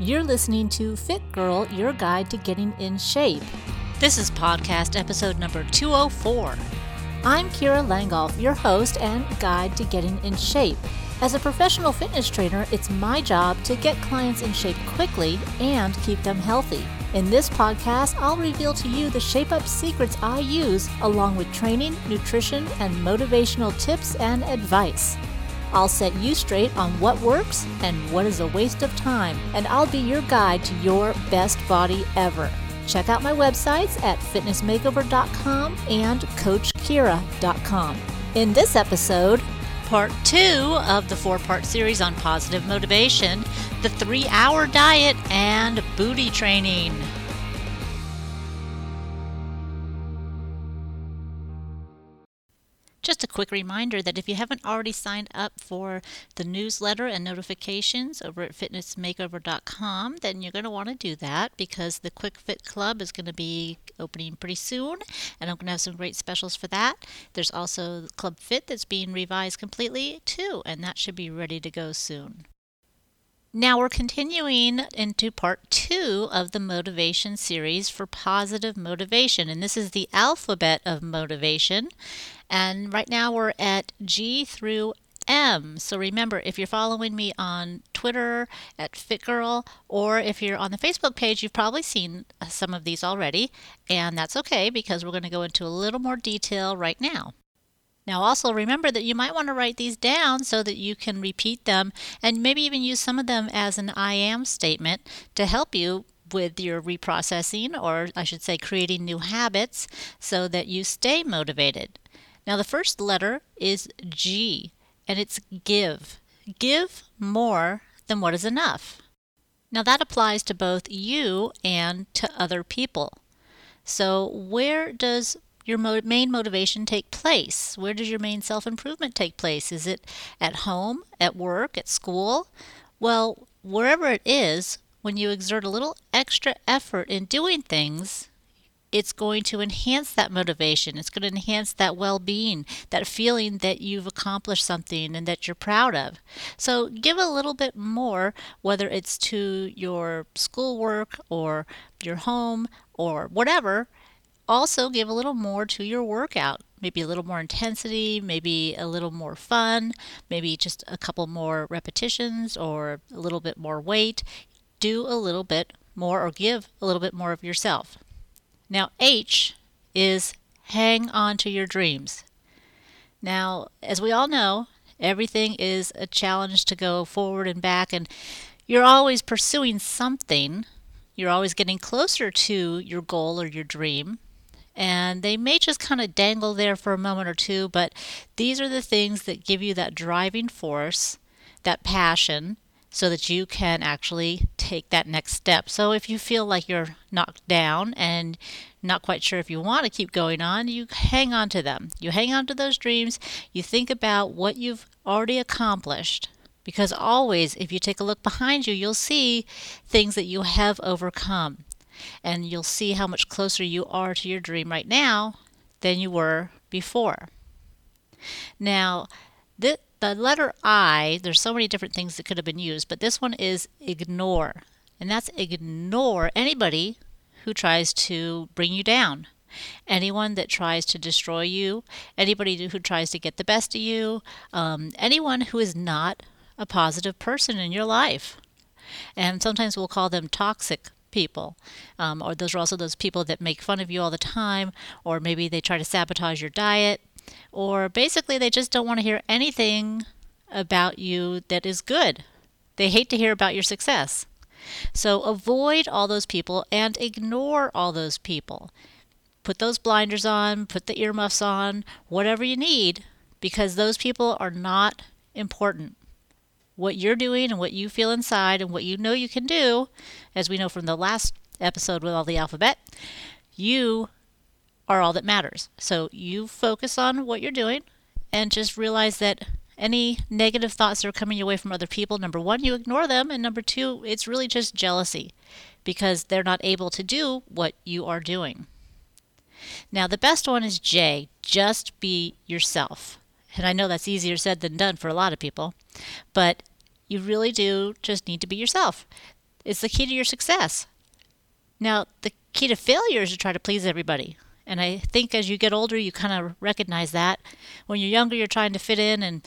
You're listening to Fit Girl, your guide to getting in shape. This is podcast episode number 204. I'm Kira Langolf, your host and guide to getting in shape. As a professional fitness trainer, it's my job to get clients in shape quickly and keep them healthy. In this podcast, I'll reveal to you the shape up secrets I use, along with training, nutrition, and motivational tips and advice. I'll set you straight on what works and what is a waste of time, and I'll be your guide to your best body ever. Check out my websites at fitnessmakeover.com and coachkira.com. In this episode, part two of the four part series on positive motivation, the three hour diet, and booty training. Just a quick reminder that if you haven't already signed up for the newsletter and notifications over at fitnessmakeover.com, then you're going to want to do that because the Quick Fit Club is going to be opening pretty soon, and I'm going to have some great specials for that. There's also Club Fit that's being revised completely too, and that should be ready to go soon. Now we're continuing into part two of the motivation series for positive motivation, and this is the alphabet of motivation. And right now we're at G through M. So remember, if you're following me on Twitter at FitGirl, or if you're on the Facebook page, you've probably seen uh, some of these already, and that's okay because we're going to go into a little more detail right now. Now, also remember that you might want to write these down so that you can repeat them and maybe even use some of them as an I am statement to help you with your reprocessing, or I should say, creating new habits so that you stay motivated. Now, the first letter is G, and it's give. Give more than what is enough. Now, that applies to both you and to other people. So, where does your mo- main motivation take place? Where does your main self improvement take place? Is it at home, at work, at school? Well, wherever it is, when you exert a little extra effort in doing things, it's going to enhance that motivation. It's going to enhance that well being, that feeling that you've accomplished something and that you're proud of. So give a little bit more, whether it's to your schoolwork or your home or whatever. Also, give a little more to your workout. Maybe a little more intensity, maybe a little more fun, maybe just a couple more repetitions or a little bit more weight. Do a little bit more or give a little bit more of yourself. Now, H is hang on to your dreams. Now, as we all know, everything is a challenge to go forward and back, and you're always pursuing something. You're always getting closer to your goal or your dream. And they may just kind of dangle there for a moment or two, but these are the things that give you that driving force, that passion, so that you can actually take that next step. So if you feel like you're knocked down and not quite sure if you want to keep going on, you hang on to them. You hang on to those dreams. You think about what you've already accomplished. Because always, if you take a look behind you, you'll see things that you have overcome. And you'll see how much closer you are to your dream right now than you were before. Now, this, the letter I, there's so many different things that could have been used, but this one is ignore. And that's ignore anybody who tries to bring you down. Anyone that tries to destroy you, anybody who tries to get the best of you, um, anyone who is not a positive person in your life. And sometimes we'll call them toxic people. Um, or those are also those people that make fun of you all the time, or maybe they try to sabotage your diet or basically they just don't want to hear anything about you that is good. They hate to hear about your success. So avoid all those people and ignore all those people. Put those blinders on, put the earmuffs on, whatever you need, because those people are not important. What you're doing and what you feel inside and what you know you can do, as we know from the last episode with all the alphabet, you are all that matters. So you focus on what you're doing and just realize that any negative thoughts that are coming your way from other people, number one, you ignore them. And number two, it's really just jealousy because they're not able to do what you are doing. Now, the best one is J just be yourself. And I know that's easier said than done for a lot of people, but you really do just need to be yourself. It's the key to your success. Now, the key to failure is to try to please everybody. And I think as you get older, you kind of recognize that. When you're younger, you're trying to fit in and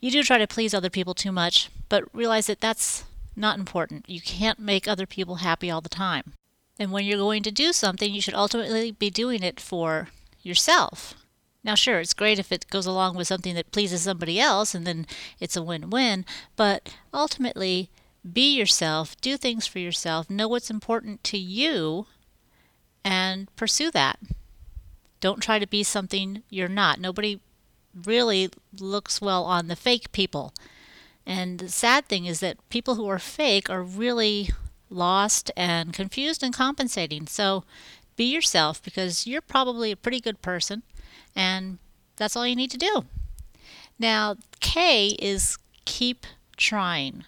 you do try to please other people too much, but realize that that's not important. You can't make other people happy all the time. And when you're going to do something, you should ultimately be doing it for yourself. Now, sure, it's great if it goes along with something that pleases somebody else and then it's a win win, but ultimately, be yourself, do things for yourself, know what's important to you, and pursue that. Don't try to be something you're not. Nobody really looks well on the fake people. And the sad thing is that people who are fake are really lost and confused and compensating. So be yourself because you're probably a pretty good person and that's all you need to do. Now, K is keep trying.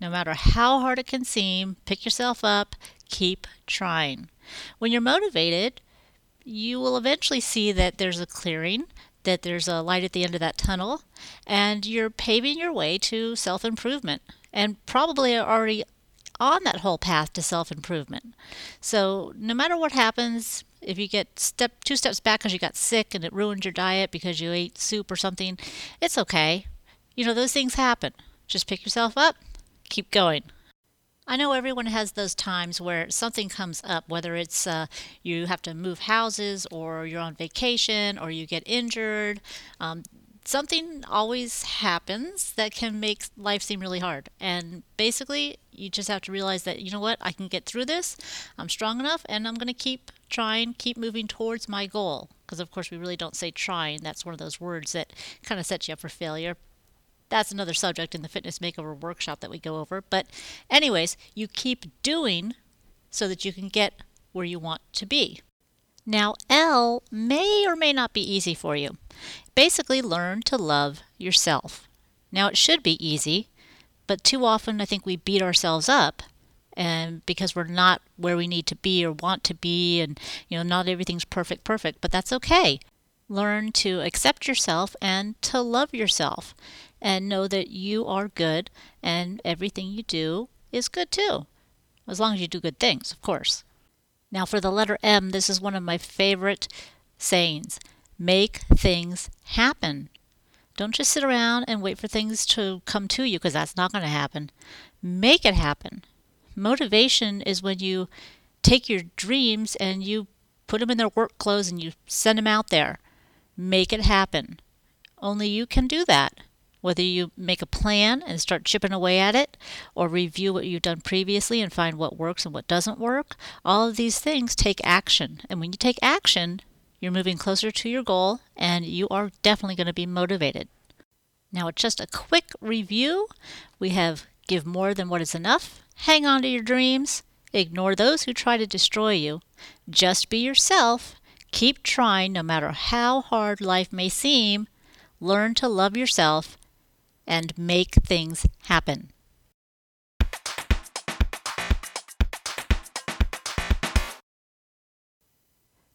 No matter how hard it can seem, pick yourself up, keep trying. When you're motivated, you will eventually see that there's a clearing, that there's a light at the end of that tunnel, and you're paving your way to self improvement and probably are already on that whole path to self improvement. So, no matter what happens, if you get step two steps back because you got sick and it ruined your diet because you ate soup or something, it's okay. You know, those things happen. Just pick yourself up, keep going. I know everyone has those times where something comes up, whether it's uh, you have to move houses, or you're on vacation, or you get injured. Um, something always happens that can make life seem really hard. And basically, you just have to realize that, you know what, I can get through this. I'm strong enough, and I'm going to keep trying, keep moving towards my goal. Because, of course, we really don't say trying. That's one of those words that kind of sets you up for failure that's another subject in the fitness makeover workshop that we go over. But, anyways, you keep doing so that you can get where you want to be. Now, L may or may not be easy for you. Basically, learn to love yourself. Now, it should be easy, but too often I think we beat ourselves up and because we're not where we need to be or want to be and you know not everything's perfect perfect but that's okay learn to accept yourself and to love yourself and know that you are good and everything you do is good too. As long as you do good things, of course. Now, for the letter M, this is one of my favorite sayings make things happen. Don't just sit around and wait for things to come to you because that's not going to happen. Make it happen. Motivation is when you take your dreams and you put them in their work clothes and you send them out there. Make it happen. Only you can do that. Whether you make a plan and start chipping away at it, or review what you've done previously and find what works and what doesn't work, all of these things take action. And when you take action, you're moving closer to your goal and you are definitely going to be motivated. Now, it's just a quick review. We have give more than what is enough, hang on to your dreams, ignore those who try to destroy you, just be yourself, keep trying no matter how hard life may seem, learn to love yourself, and make things happen.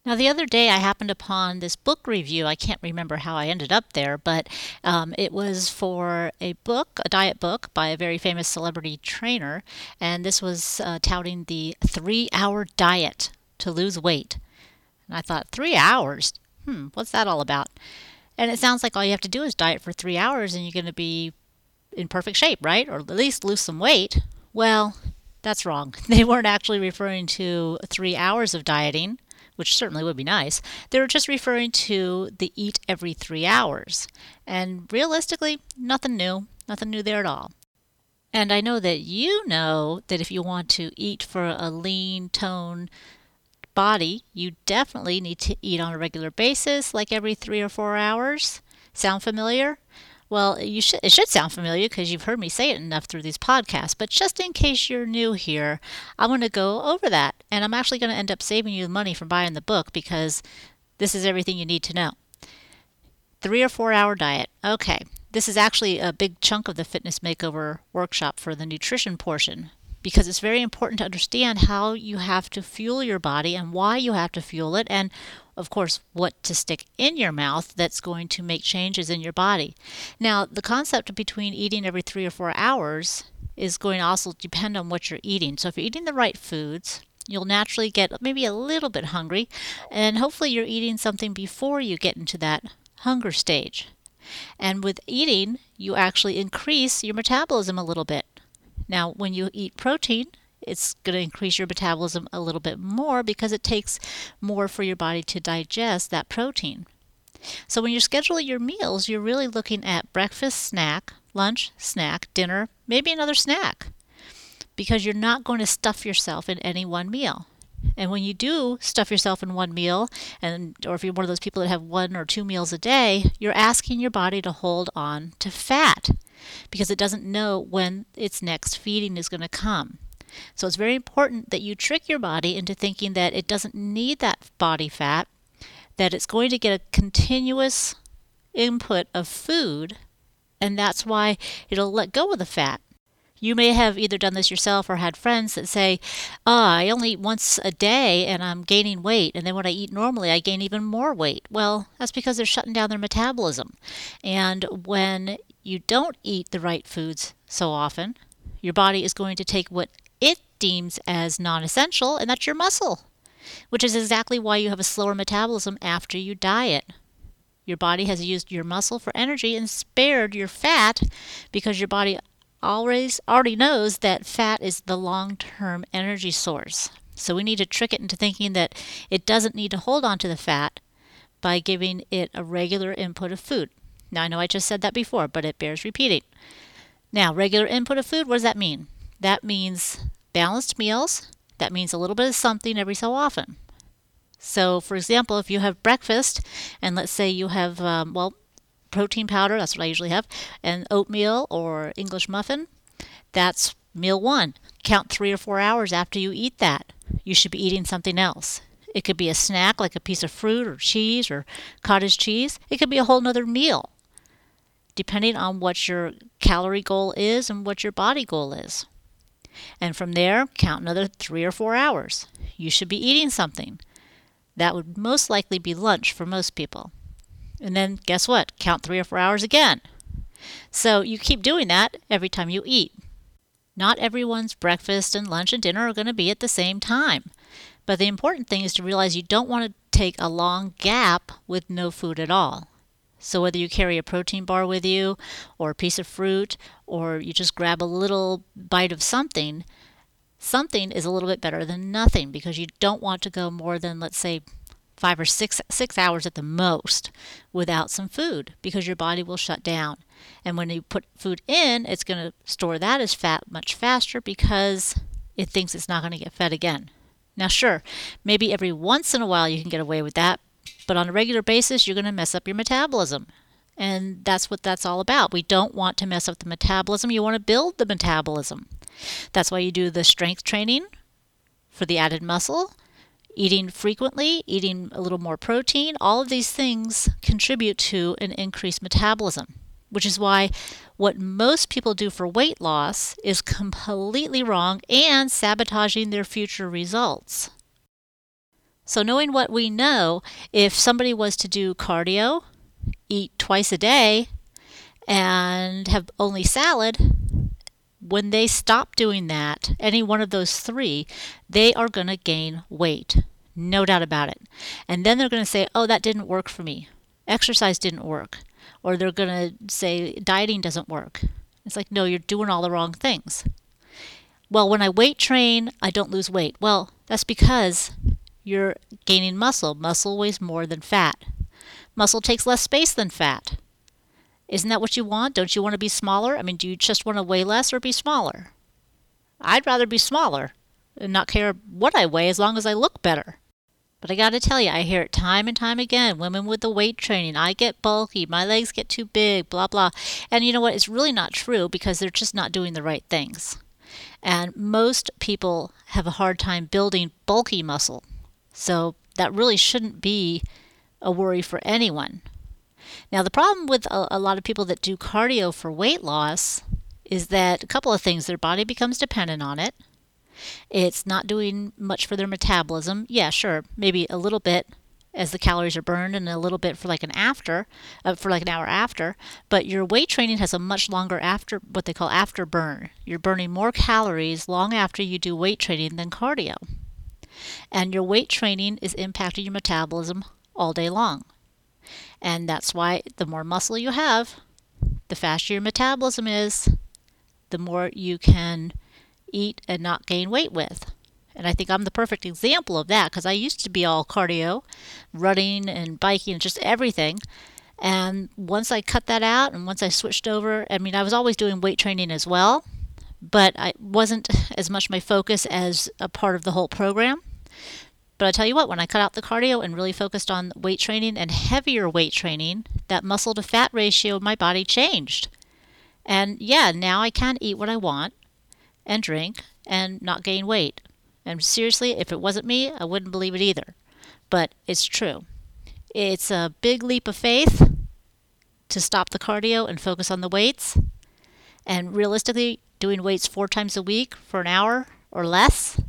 Now, the other day I happened upon this book review. I can't remember how I ended up there, but um, it was for a book, a diet book by a very famous celebrity trainer. And this was uh, touting the three hour diet to lose weight. And I thought, three hours? Hmm, what's that all about? And it sounds like all you have to do is diet for three hours and you're going to be in perfect shape, right? Or at least lose some weight. Well, that's wrong. They weren't actually referring to three hours of dieting, which certainly would be nice. They were just referring to the eat every three hours. And realistically, nothing new. Nothing new there at all. And I know that you know that if you want to eat for a lean, tone, body, you definitely need to eat on a regular basis, like every three or four hours. Sound familiar? Well, you should, it should sound familiar because you've heard me say it enough through these podcasts, but just in case you're new here, I'm going to go over that. And I'm actually going to end up saving you money from buying the book because this is everything you need to know. Three or four hour diet. Okay. This is actually a big chunk of the fitness makeover workshop for the nutrition portion because it's very important to understand how you have to fuel your body and why you have to fuel it, and of course, what to stick in your mouth that's going to make changes in your body. Now, the concept between eating every three or four hours is going to also depend on what you're eating. So if you're eating the right foods, you'll naturally get maybe a little bit hungry, and hopefully you're eating something before you get into that hunger stage. And with eating, you actually increase your metabolism a little bit. Now, when you eat protein, it's going to increase your metabolism a little bit more because it takes more for your body to digest that protein. So when you're scheduling your meals, you're really looking at breakfast, snack, lunch, snack, dinner, maybe another snack because you're not going to stuff yourself in any one meal. And when you do stuff yourself in one meal, and or if you're one of those people that have one or two meals a day, you're asking your body to hold on to fat because it doesn't know when its next feeding is going to come. So it's very important that you trick your body into thinking that it doesn't need that body fat, that it's going to get a continuous input of food, and that's why it'll let go of the fat. You may have either done this yourself or had friends that say, oh, I only eat once a day and I'm gaining weight. And then when I eat normally, I gain even more weight. Well, that's because they're shutting down their metabolism. And when you don't eat the right foods so often, your body is going to take what it deems as non essential, and that's your muscle, which is exactly why you have a slower metabolism after you diet. Your body has used your muscle for energy and spared your fat because your body always already knows that fat is the long-term energy source. So we need to trick it into thinking that it doesn't need to hold on to the fat by giving it a regular input of food. Now I know I just said that before, but it bears repeating. Now, regular input of food, what does that mean? That means balanced meals. That means a little bit of something every so often. So, for example, if you have breakfast, and let's say you have, um, well, protein powder, that's what I usually have, and oatmeal or English muffin, that's meal one. Count three or four hours after you eat that. You should be eating something else. It could be a snack like a piece of fruit or cheese or cottage cheese. It could be a whole nother meal, depending on what your calorie goal is and what your body goal is. And from there, count another three or four hours. You should be eating something. That would most likely be lunch for most people. And then guess what? Count three or four hours again. So you keep doing that every time you eat. Not everyone's breakfast and lunch and dinner are going to be at the same time. But the important thing is to realize you don't want to take a long gap with no food at all. So, whether you carry a protein bar with you, or a piece of fruit, or you just grab a little bite of something, something is a little bit better than nothing because you don't want to go more than, let's say, five or six six hours at the most without some food because your body will shut down. And when you put food in, it's going to store that as fat much faster because it thinks it's not going to get fed again. Now, sure, maybe every once in a while you can get away with that, but on a regular basis, you're going to mess up your metabolism. And that's what that's all about. We don't want to mess up the metabolism. You want to build the metabolism. That's why you do the strength training for the added muscle eating frequently, eating a little more protein, all of these things contribute to an increased metabolism, which is why what most people do for weight loss is completely wrong and sabotaging their future results. So, knowing what we know, if somebody was to do cardio, eat twice a day, and have only salad, when they stop doing that, any one of those three, they are going to gain weight. No doubt about it. And then they're going to say, oh, that didn't work for me. Exercise didn't work. Or they're going to say, dieting doesn't work. It's like, no, you're doing all the wrong things. Well, when I weight train, I don't lose weight. Well, that's because you're gaining muscle. Muscle weighs more than fat. Muscle takes less space than fat. Isn't that what you want? Don't you want to be smaller? I mean, do you just want to weigh less or be smaller? I'd rather be smaller and not care what I weigh as long as I look better. But I got to tell you, I hear it time and time again. Women with the weight training, I get bulky, my legs get too big, blah, blah. And you know what? It's really not true because they're just not doing the right things. And most people have a hard time building bulky muscle. So that really shouldn't be a worry for anyone. Now, the problem with a, a lot of people that do cardio for weight loss is that a couple of things their body becomes dependent on it. It's not doing much for their metabolism. Yeah, sure, maybe a little bit as the calories are burned and a little bit for like an after uh, for like an hour after but your weight training has a much longer after what they call after burn you're burning more calories long after you do weight training than cardio and your weight training is impacting your metabolism all day long and that's why the more muscle you have the faster your metabolism is the more you can eat and not gain weight with and I think I'm the perfect example of that because I used to be all cardio, running and biking just everything. And once I cut that out and once I switched over, I mean, I was always doing weight training as well, but I wasn't as much my focus as a part of the whole program. But I tell you what, when I cut out the cardio and really focused on weight training and heavier weight training, that muscle to fat ratio of my body changed. And yeah, now I can eat what I want and drink and not gain weight. And seriously, if it wasn't me, I wouldn't believe it either. But it's true. It's a big leap of faith to stop the cardio and focus on the weights. And realistically, doing weights four times a week for an hour or less,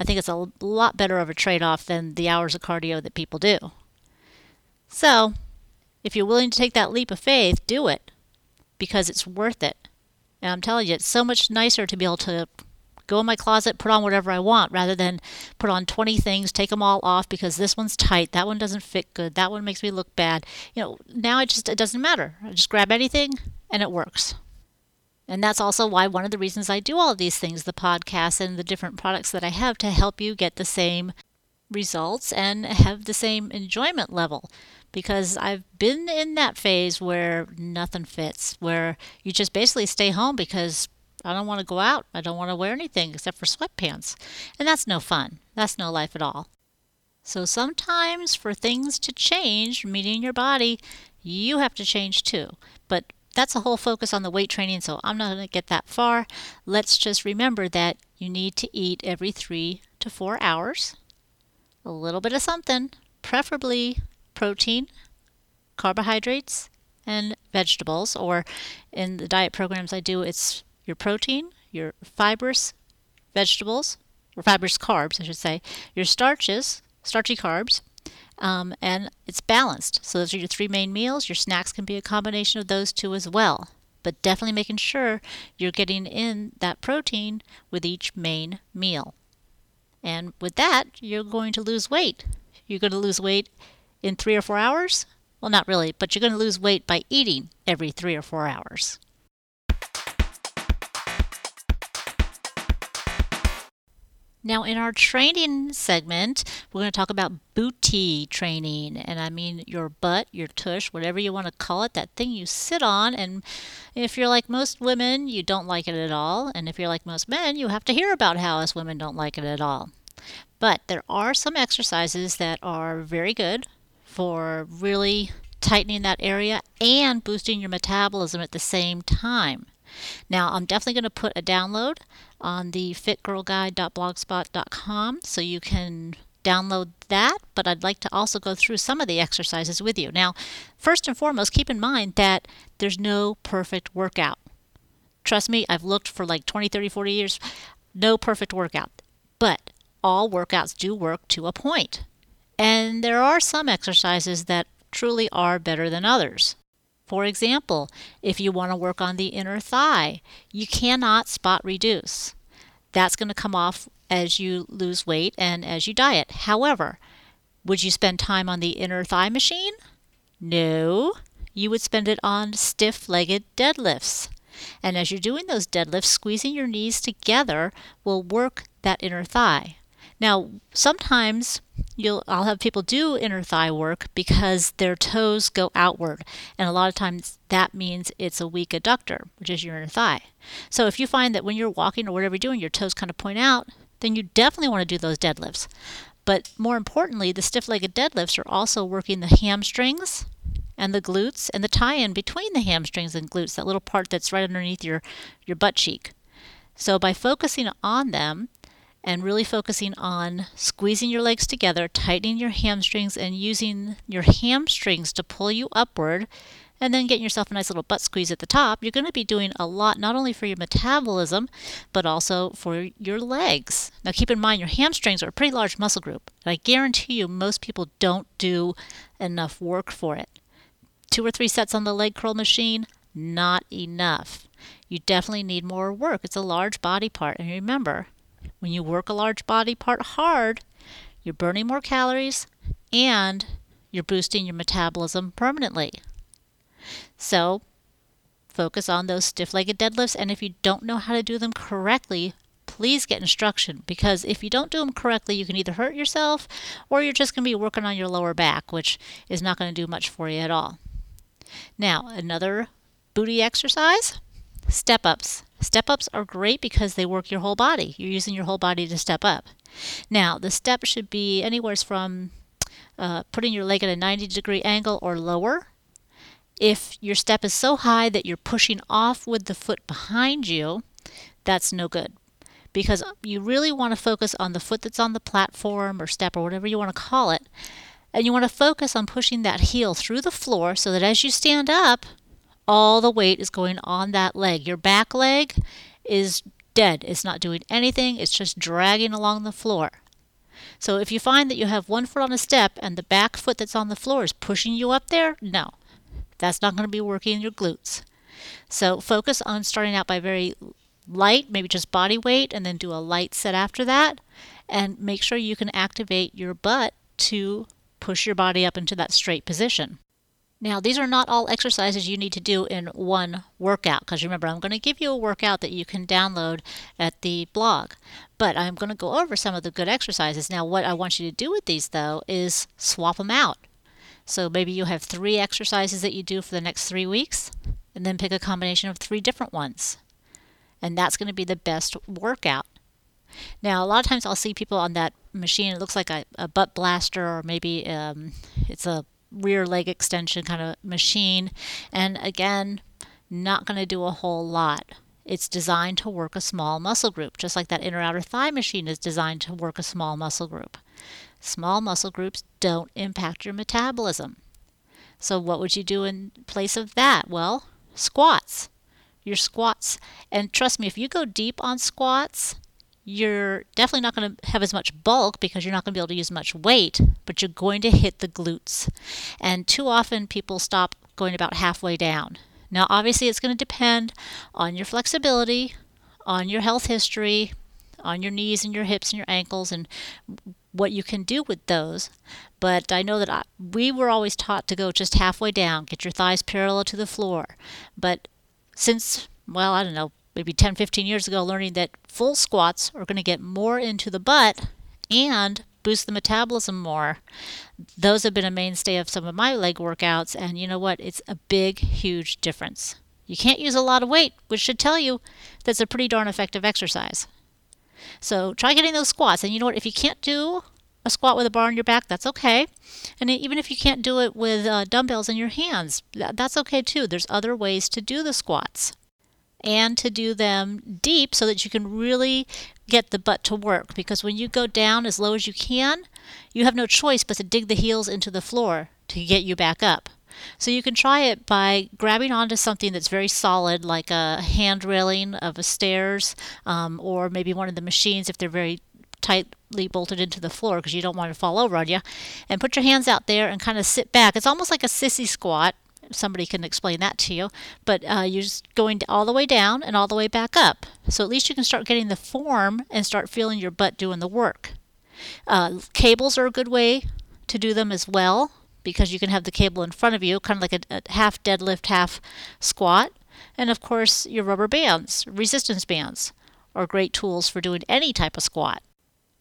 I think it's a lot better of a trade off than the hours of cardio that people do. So, if you're willing to take that leap of faith, do it because it's worth it. And I'm telling you, it's so much nicer to be able to go in my closet, put on whatever I want, rather than put on 20 things, take them all off because this one's tight, that one doesn't fit good, that one makes me look bad. You know, now it just it doesn't matter. I just grab anything and it works. And that's also why one of the reasons I do all these things, the podcast and the different products that I have to help you get the same results and have the same enjoyment level because I've been in that phase where nothing fits, where you just basically stay home because I don't want to go out. I don't want to wear anything except for sweatpants. And that's no fun. That's no life at all. So sometimes for things to change, meeting your body, you have to change too. But that's a whole focus on the weight training, so I'm not going to get that far. Let's just remember that you need to eat every three to four hours, a little bit of something, preferably protein, carbohydrates, and vegetables. Or in the diet programs I do, it's your protein, your fibrous vegetables, or fibrous carbs, I should say, your starches, starchy carbs, um, and it's balanced. So those are your three main meals. Your snacks can be a combination of those two as well. But definitely making sure you're getting in that protein with each main meal. And with that, you're going to lose weight. You're going to lose weight in three or four hours. Well, not really, but you're going to lose weight by eating every three or four hours. Now, in our training segment, we're going to talk about booty training. And I mean your butt, your tush, whatever you want to call it, that thing you sit on. And if you're like most women, you don't like it at all. And if you're like most men, you have to hear about how us women don't like it at all. But there are some exercises that are very good for really tightening that area and boosting your metabolism at the same time. Now, I'm definitely going to put a download on the fitgirlguide.blogspot.com so you can download that, but I'd like to also go through some of the exercises with you. Now, first and foremost, keep in mind that there's no perfect workout. Trust me, I've looked for like 20, 30, 40 years, no perfect workout. But all workouts do work to a point. And there are some exercises that truly are better than others. For example, if you want to work on the inner thigh, you cannot spot reduce. That's going to come off as you lose weight and as you diet. However, would you spend time on the inner thigh machine? No. You would spend it on stiff legged deadlifts. And as you're doing those deadlifts, squeezing your knees together will work that inner thigh. Now, sometimes you'll I'll have people do inner thigh work because their toes go outward, and a lot of times that means it's a weak adductor, which is your inner thigh. So if you find that when you're walking or whatever you're doing, your toes kind of point out, then you definitely want to do those deadlifts. But more importantly, the stiff-legged deadlifts are also working the hamstrings and the glutes and the tie-in between the hamstrings and glutes, that little part that's right underneath your your butt cheek. So by focusing on them, and really focusing on squeezing your legs together, tightening your hamstrings, and using your hamstrings to pull you upward and then getting yourself a nice little butt squeeze at the top, you're going to be doing a lot not only for your metabolism, but also for your legs. Now, keep in mind, your hamstrings are a pretty large muscle group, and I guarantee you most people don't do enough work for it. Two or three sets on the leg curl machine, not enough. You definitely need more work. It's a large body part. And remember, when you work a large body part hard, you're burning more calories and you're boosting your metabolism permanently. So, focus on those stiff legged deadlifts. And if you don't know how to do them correctly, please get instruction because if you don't do them correctly, you can either hurt yourself or you're just going to be working on your lower back, which is not going to do much for you at all. Now, another booty exercise step ups. Step ups are great because they work your whole body. You're using your whole body to step up. Now, the step should be anywhere from uh, putting your leg at a 90 degree angle or lower. If your step is so high that you're pushing off with the foot behind you, that's no good because you really want to focus on the foot that's on the platform or step or whatever you want to call it. And you want to focus on pushing that heel through the floor so that as you stand up, all the weight is going on that leg. Your back leg is dead. It's not doing anything, it's just dragging along the floor. So if you find that you have one foot on a step and the back foot that's on the floor is pushing you up there, no, that's not going to be working your glutes. So focus on starting out by very light, maybe just body weight, and then do a light set after that. And make sure you can activate your butt to push your body up into that straight position. Now, these are not all exercises you need to do in one workout because remember, I'm going to give you a workout that you can download at the blog. But I'm going to go over some of the good exercises. Now, what I want you to do with these though is swap them out. So maybe you have three exercises that you do for the next three weeks, and then pick a combination of three different ones. And that's going to be the best workout. Now, a lot of times I'll see people on that machine. It looks like a, a butt blaster, or maybe um, it's a rear leg extension kind of machine. And again, not going to do a whole lot. It's designed to work a small muscle group, just like that inner outer thigh machine is designed to work a small muscle group. Small muscle groups don't impact your metabolism. So, what would you do in place of that? Well, squats. Your squats. And trust me, if you go deep on squats, you're definitely not going to have as much bulk because you're not going to be able to use much weight, but you're going to hit the glutes. And too often people stop going about halfway down. Now, obviously, it's going to depend on your flexibility, on your health history, on your knees and your hips and your ankles, and what you can do with those. But I know that I, we were always taught to go just halfway down, get your thighs parallel to the floor. But since, well, I don't know, maybe 10, 15 years ago, learning that full squats are going to get more into the butt and boost the metabolism more. Those have been a mainstay of some of my leg workouts, and you know what? It's a big, huge difference. You can't use a lot of weight, which should tell you that's a pretty darn effective exercise. So try getting those squats. And you know what? If you can't do a squat with a bar on your back, that's okay. And even if you can't do it with uh, dumbbells in your hands, that's okay too. There's other ways to do the squats and to do them deep so that you can really get the butt to work. Because when you go down as low as you can, you have no choice but to dig the heels into the floor to get you back up. So you can try it by grabbing onto something that's very solid, like a hand railing of a stairs, um, or maybe one of the machines if they're very tightly bolted into the floor because you don't want to fall over on you. And put your hands out there and kind of sit back. It's almost like a sissy squat, somebody can explain that to you. But uh, you're just going all the way down and all the way back up. So at least you can start getting the form and start feeling your butt doing the work. Uh, cables are a good way to do them as well because you can have the cable in front of you, kind of like a, a half deadlift, half squat. And of course, your rubber bands, resistance bands, are great tools for doing any type of squat.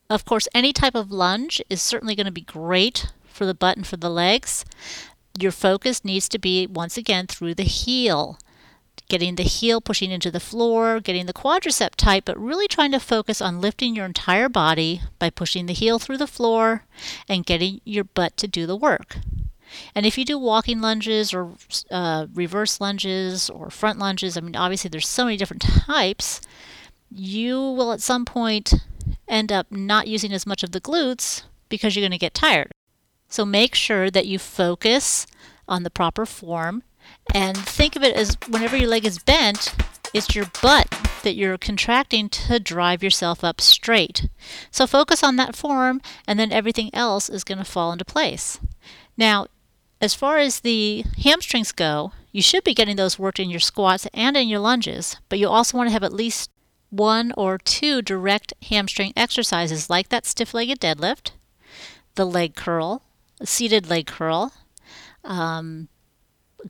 Of course, any type of lunge is certainly going to be great for the butt and for the legs your focus needs to be once again through the heel. Getting the heel pushing into the floor, getting the quadricep tight, but really trying to focus on lifting your entire body by pushing the heel through the floor and getting your butt to do the work. And if you do walking lunges or uh, reverse lunges or front lunges, I mean, obviously there's so many different types, you will at some point end up not using as much of the glutes because you're going to get tired. So make sure that you focus on the proper form And think of it as whenever your leg is bent, it's your butt that you're contracting to drive yourself up straight. So focus on that form, and then everything else is going to fall into place. Now, as far as the hamstrings go, you should be getting those worked in your squats and in your lunges, but you also want to have at least one or two direct hamstring exercises like that stiff legged deadlift, the leg curl, seated leg curl. Um,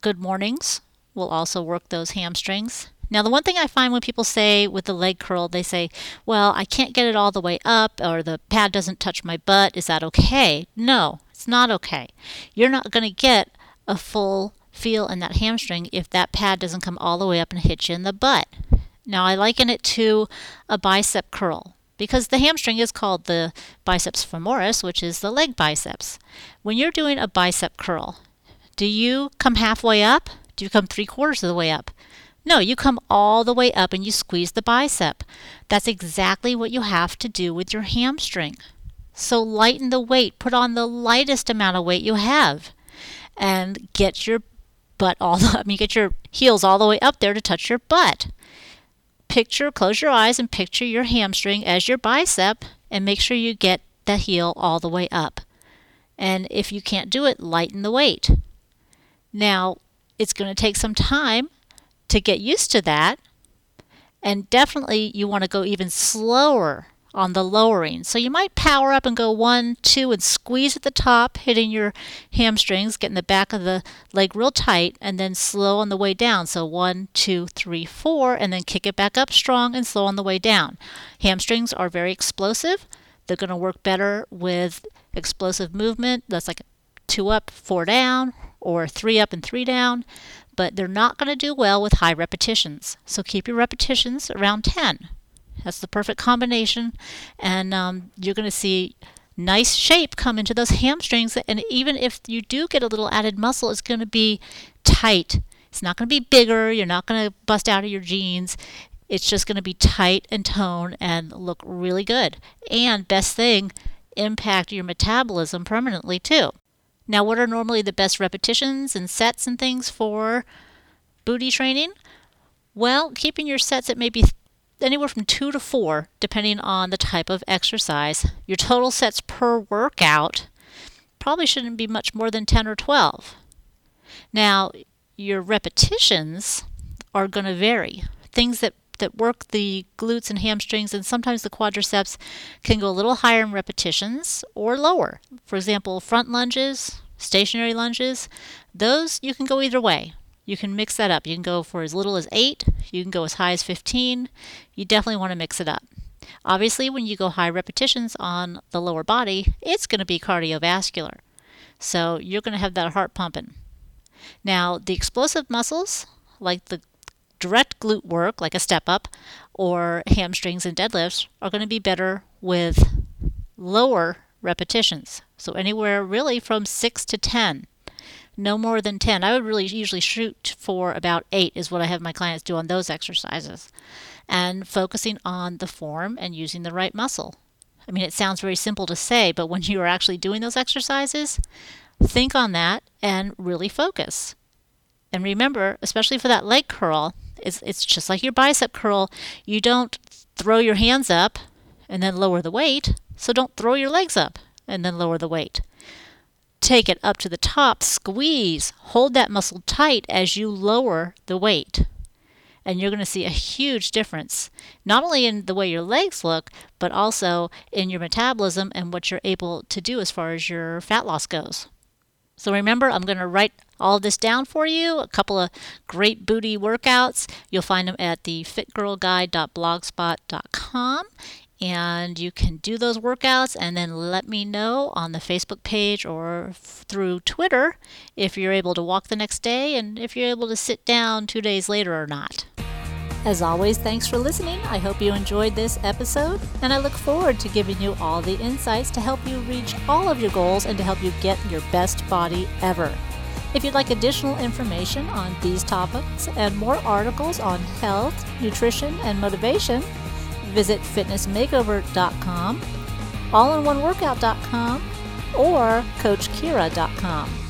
good mornings will also work those hamstrings. Now, the one thing I find when people say with the leg curl, they say, Well, I can't get it all the way up, or the pad doesn't touch my butt. Is that okay? No, it's not okay. You're not going to get a full feel in that hamstring if that pad doesn't come all the way up and hit you in the butt. Now, I liken it to a bicep curl because the hamstring is called the biceps femoris, which is the leg biceps. When you're doing a bicep curl, do you come halfway up? Do you come three quarters of the way up? No, you come all the way up and you squeeze the bicep. That's exactly what you have to do with your hamstring. So lighten the weight, put on the lightest amount of weight you have, and get your butt all the I mean get your heels all the way up there to touch your butt picture, close your eyes and picture your hamstring as your bicep and make sure you get the heel all the way up. And if you can't do it, lighten the weight. Now, it's going to take some time to get used to that. And definitely, you want to go even slower on the lowering. So you might power up and go one, two, and squeeze at the top, hitting your hamstrings, getting the back of the leg real tight, and then slow on the way down. So one, two, three, four, and then kick it back up strong and slow on the way down. Hamstrings are very explosive. They're going to work better with explosive movement. That's like two up, four down, or three up and three down. But they're not going to do well with high repetitions. So keep your repetitions around 10. That's the perfect combination, and um, you're going to see nice shape come into those hamstrings. And even if you do get a little added muscle, it's going to be tight. It's not going to be bigger. You're not going to bust out of your jeans. It's just going to be tight and toned and look really good. And best thing, impact your metabolism permanently too. Now, what are normally the best repetitions and sets and things for booty training? Well, keeping your sets at maybe anywhere from two to four, depending on the type of exercise. Your total sets per workout probably shouldn't be much more than 10 or 12. Now, your repetitions are going to vary. Things that, that work the glutes and hamstrings and sometimes the quadriceps can go a little higher in repetitions or lower. For example, front lunges, stationary lunges, those you can go either way you can mix that up. You can go for as little as 8, you can go as high as 15. You definitely want to mix it up. Obviously, when you go high repetitions on the lower body, it's going to be cardiovascular. So you're going to have that heart pumping. Now, the explosive muscles, like the direct glute work, like a step up, or hamstrings and deadlifts, are going to be better with lower repetitions. So anywhere really from 6 to 10 no more than 10. I would really usually shoot for about 8 is what I have my clients do on those exercises. And focusing on the form and using the right muscle. I mean, it sounds very simple to say, but when you are actually doing those exercises, think on that and really focus. And remember, especially for that leg curl, it's, it's just like your bicep curl. You don't throw your hands up and then lower the weight. So don't throw your legs up and then lower the weight take it up to the top, squeeze, hold that muscle tight as you lower the weight. And you're going to see a huge difference, not only in the way your legs look, but also in your metabolism and what you're able to do as far as your fat loss goes. So remember, I'm going to write all this down for you. A couple of great booty workouts. You'll find them at the fitgirlguide.blogspot.com and you can do those workouts and then let me know on the Facebook page or through Twitter if you're able to walk the next day and if you're able to sit down two days later or not. As always, thanks for listening. I hope you enjoyed this episode, and I look forward to giving you all the insights to help you reach all of your goals and to help you get your best body ever. If you'd like additional information on these topics and more articles on health, nutrition, and motivation, visit fitnessmakeover.com, allinoneworkout.com, or coachkira.com.